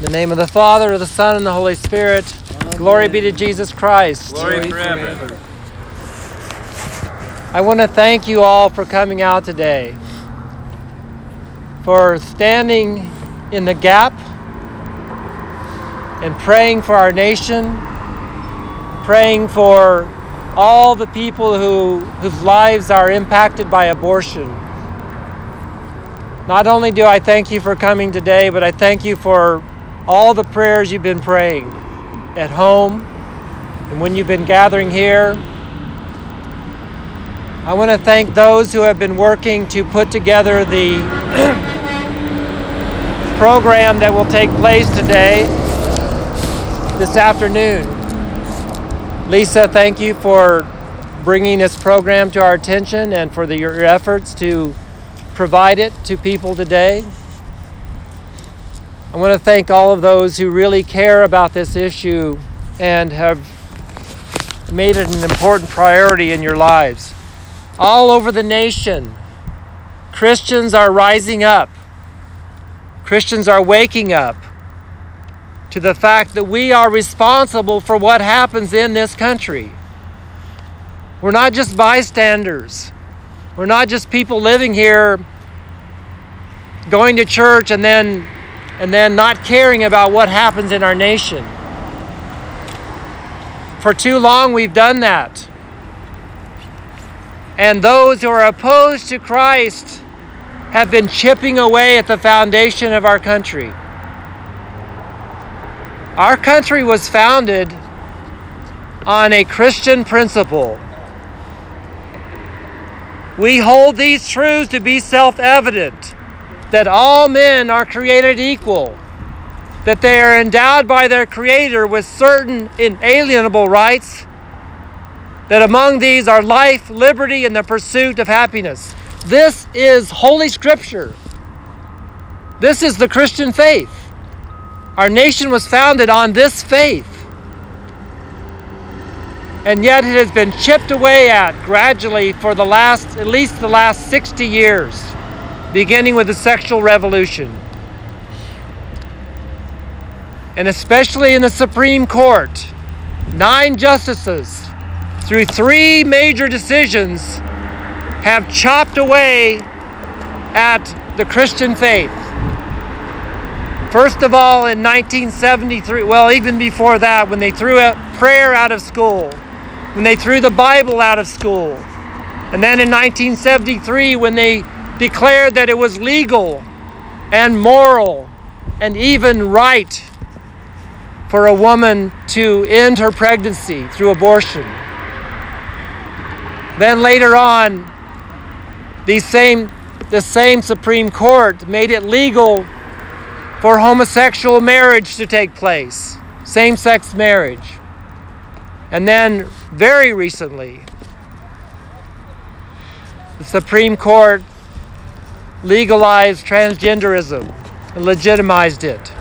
In the name of the Father, of the Son, and the Holy Spirit. Amen. Glory be to Jesus Christ. Glory forever. I want to thank you all for coming out today, for standing in the gap and praying for our nation, praying for all the people who, whose lives are impacted by abortion. Not only do I thank you for coming today, but I thank you for all the prayers you've been praying at home and when you've been gathering here. I want to thank those who have been working to put together the program that will take place today, this afternoon. Lisa, thank you for bringing this program to our attention and for the, your efforts to provide it to people today. I want to thank all of those who really care about this issue and have made it an important priority in your lives. All over the nation, Christians are rising up. Christians are waking up to the fact that we are responsible for what happens in this country. We're not just bystanders. We're not just people living here going to church and then and then not caring about what happens in our nation. For too long we've done that. And those who are opposed to Christ have been chipping away at the foundation of our country. Our country was founded on a Christian principle. We hold these truths to be self evident that all men are created equal, that they are endowed by their Creator with certain inalienable rights, that among these are life, liberty, and the pursuit of happiness. This is Holy Scripture. This is the Christian faith. Our nation was founded on this faith. And yet it has been chipped away at gradually for the last, at least the last 60 years, beginning with the sexual revolution. And especially in the Supreme Court, nine justices, through three major decisions, have chopped away at the Christian faith. First of all, in 1973, well, even before that, when they threw prayer out of school, when they threw the Bible out of school, and then in 1973, when they declared that it was legal and moral and even right for a woman to end her pregnancy through abortion. Then later on, the same, the same Supreme Court made it legal for homosexual marriage to take place, same sex marriage. And then, very recently, the Supreme Court legalized transgenderism and legitimized it.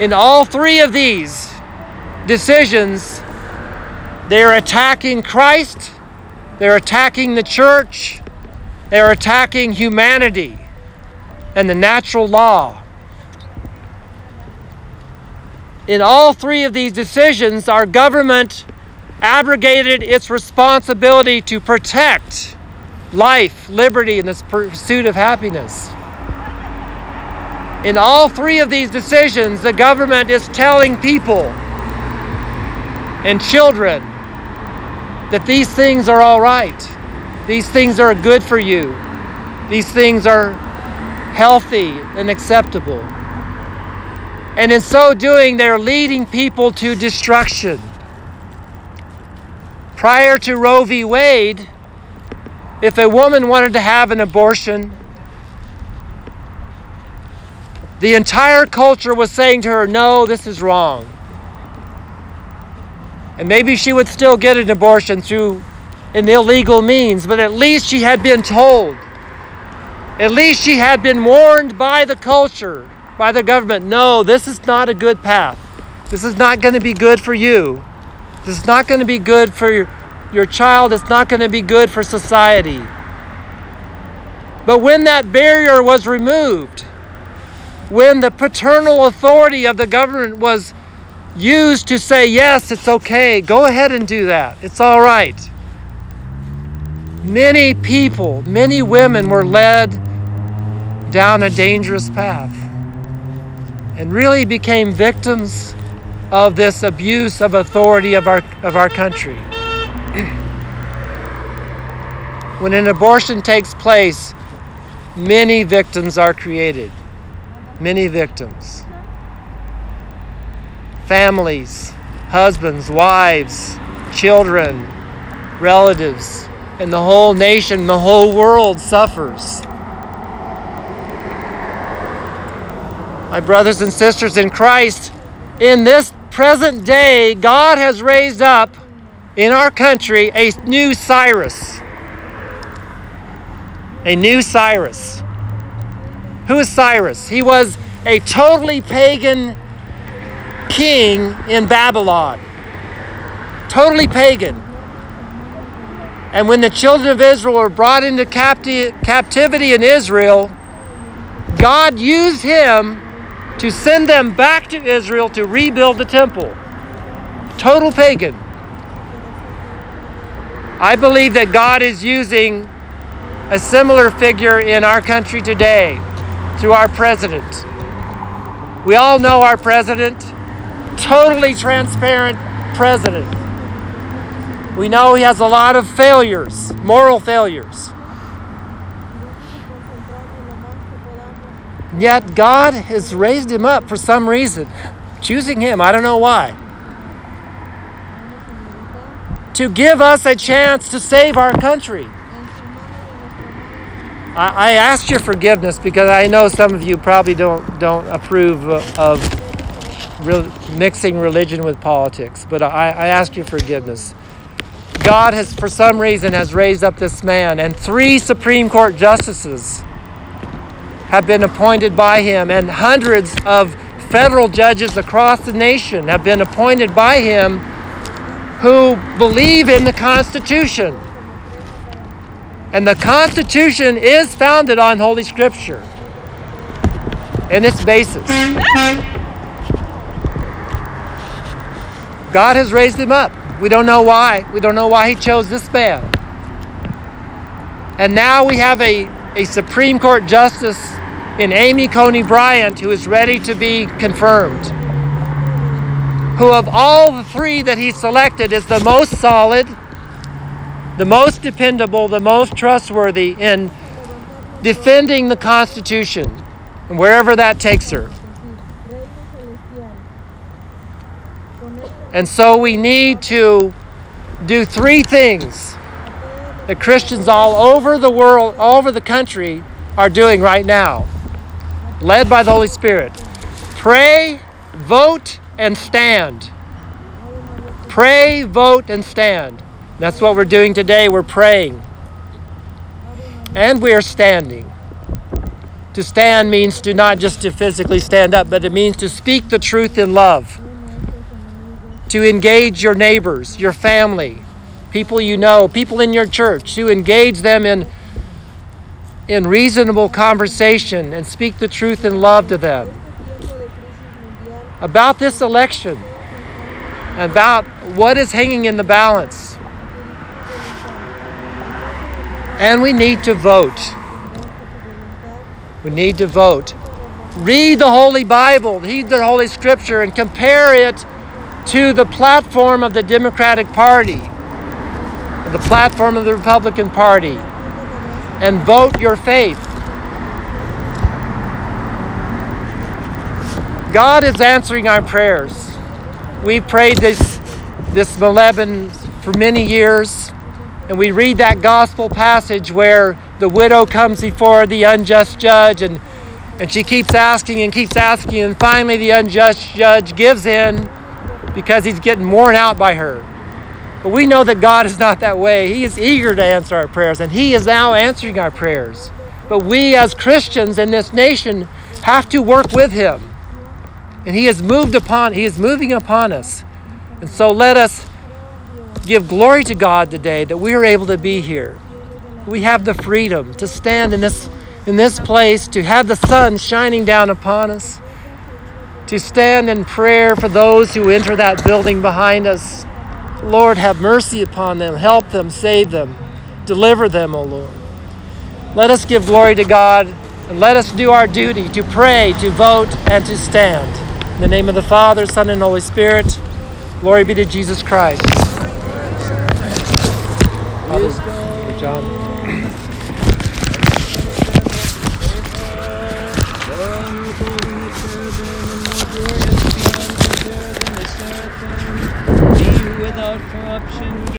In all three of these decisions, they're attacking Christ, they're attacking the church, they're attacking humanity and the natural law. In all three of these decisions, our government abrogated its responsibility to protect life, liberty, and the pursuit of happiness. In all three of these decisions, the government is telling people and children that these things are all right. These things are good for you. These things are healthy and acceptable. And in so doing, they're leading people to destruction. Prior to Roe v. Wade, if a woman wanted to have an abortion, the entire culture was saying to her, No, this is wrong. And maybe she would still get an abortion through an illegal means, but at least she had been told at least she had been warned by the culture, by the government no, this is not a good path. This is not going to be good for you. This is not going to be good for your, your child. is not going to be good for society. But when that barrier was removed, when the paternal authority of the government was used to say, yes, it's okay, go ahead and do that, it's all right. Many people, many women were led down a dangerous path and really became victims of this abuse of authority of our, of our country. when an abortion takes place, many victims are created. Many victims. Families, husbands, wives, children, relatives, and the whole nation, the whole world suffers. My brothers and sisters in Christ, in this present day, God has raised up in our country a new Cyrus. A new Cyrus. Who is Cyrus? He was a totally pagan king in Babylon. Totally pagan. And when the children of Israel were brought into capti- captivity in Israel, God used him to send them back to Israel to rebuild the temple. Total pagan. I believe that God is using a similar figure in our country today through our president. We all know our president, totally transparent president. We know he has a lot of failures, moral failures. Yet God has raised him up for some reason, choosing him, I don't know why, to give us a chance to save our country. I, I ask your forgiveness because I know some of you probably don't don't approve of mixing religion with politics, but I, I ask your forgiveness. God has, for some reason, has raised up this man, and three Supreme Court justices have been appointed by him, and hundreds of federal judges across the nation have been appointed by him who believe in the Constitution. And the Constitution is founded on Holy Scripture and its basis. God has raised him up. We don't know why. We don't know why he chose this man. And now we have a, a Supreme Court justice in Amy Coney Barrett, who is ready to be confirmed. Who, of all the three that he selected, is the most solid, the most dependable, the most trustworthy in defending the Constitution, and wherever that takes her. And so we need to do three things that Christians all over the world, all over the country, are doing right now led by the Holy Spirit. Pray, vote, and stand. Pray, vote, and stand. That's what we're doing today. We're praying. And we are standing. To stand means to not just to physically stand up, but it means to speak the truth in love. To engage your neighbors, your family, people you know, people in your church, to engage them in in reasonable conversation and speak the truth in love to them about this election, about what is hanging in the balance. And we need to vote. We need to vote. Read the Holy Bible, read the Holy Scripture, and compare it to the platform of the Democratic Party, the platform of the Republican Party, and vote your faith. God is answering our prayers. We've prayed this this Moleben for many years, and we read that gospel passage where the widow comes before the unjust judge and and she keeps asking and keeps asking, and finally the unjust judge gives in because he's getting worn out by her. But we know that God is not that way. He is eager to answer our prayers, and He is now answering our prayers. But we, as Christians in this nation, have to work with Him. And He is moved upon, He is moving upon us. And so let us give glory to God today that we are able to be here. We have the freedom to stand in this in this place to have the sun shining down upon us, to stand in prayer for those who enter that building behind us. Lord, have mercy upon them, help them, save them, deliver them, O Lord. Let us give glory to God and let us do our duty to pray, to vote, and to stand. In the name of the Father, Son, and Holy Spirit, glory be to Jesus Christ. Father, John.